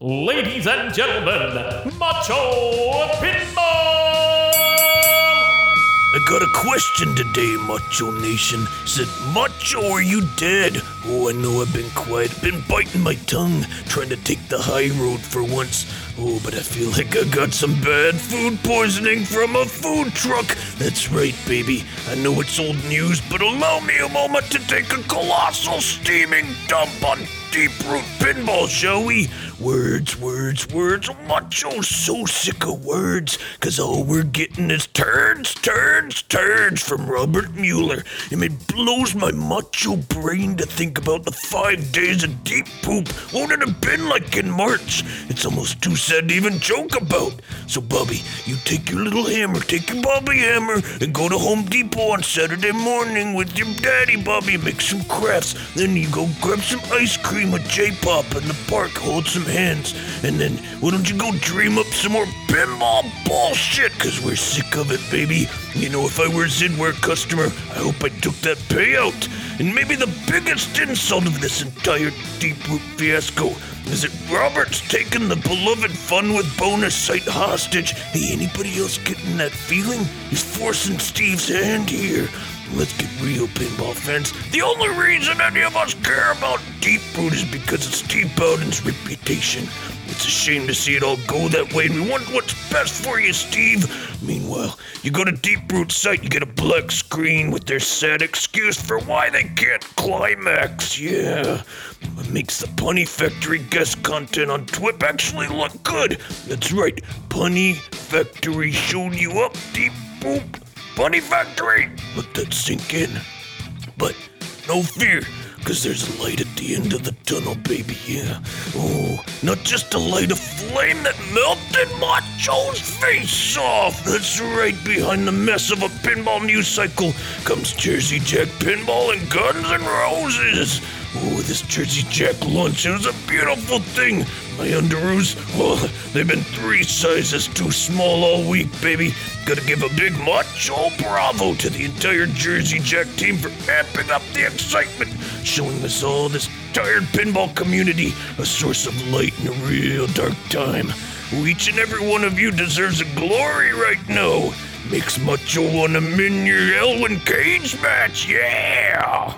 Ladies and gentlemen, Macho Pinball! I got a question today, Macho Nation. Said, Macho, are you dead? Oh, I know I've been quiet, been biting my tongue, trying to take the high road for once. Oh, but I feel like I got some bad food poisoning from a food truck. That's right, baby. I know it's old news, but allow me a moment to take a colossal steaming dump on deep root pinball, shall we? Words, words, words. Macho so sick of words, cause all we're getting is turns, turns, turns from Robert Mueller. And it blows my macho brain to think about the five days of deep poop. What it have been like in March? It's almost too sad to even joke about. So, Bobby, you take your little hammer, take your Bobby hammer, and go to Home Depot on Saturday morning with your daddy, Bobby, make some crafts. Then you go grab some ice cream with J-Pop in the park, hold some hands, and then why don't you go dream up some more pinball bullshit? Cause we're sick of it, baby. You know, if I were a customer, I hope I took that payout. And maybe the biggest insult of this entire deep root fiasco is that Robert's taking the beloved fun with bonus site hostage. Hey, anybody else getting that feeling? He's forcing Steve's hand here. Let's get real, pinball fans. The only reason any of us care about Deep Root is because of Steve Bowden's reputation. It's a shame to see it all go that way, and we want what's best for you, Steve. Meanwhile, you go to Deep Root's site, you get a black screen with their sad excuse for why they can't climax. Yeah, it makes the Punny Factory guest content on TWIP actually look good. That's right, Punny Factory showed you up, Deep Boop. Bunny Factory! Let that sink in. But no fear, because there's a light at the end of the tunnel, baby, yeah. Oh, not just a light of flame that melted Macho's face off. That's right, behind the mess of a pinball news cycle comes Jersey Jack Pinball and Guns and Roses. Oh, this Jersey Jack lunch is a beautiful thing. My underoos, well, they've been three sizes too small all week, baby. Gotta give a big macho bravo to the entire Jersey Jack team for amping up the excitement, showing us all this tired pinball community a source of light in a real dark time. Each and every one of you deserves a glory right now. Makes Macho wanna win your Elwin Cage match, yeah!